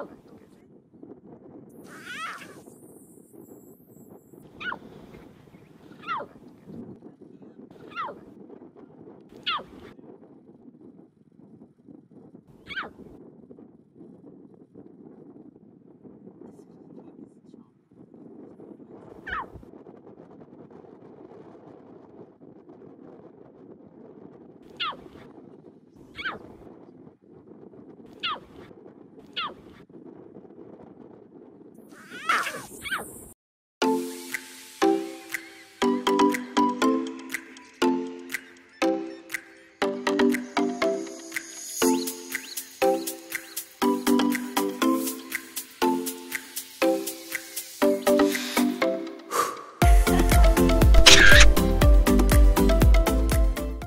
out.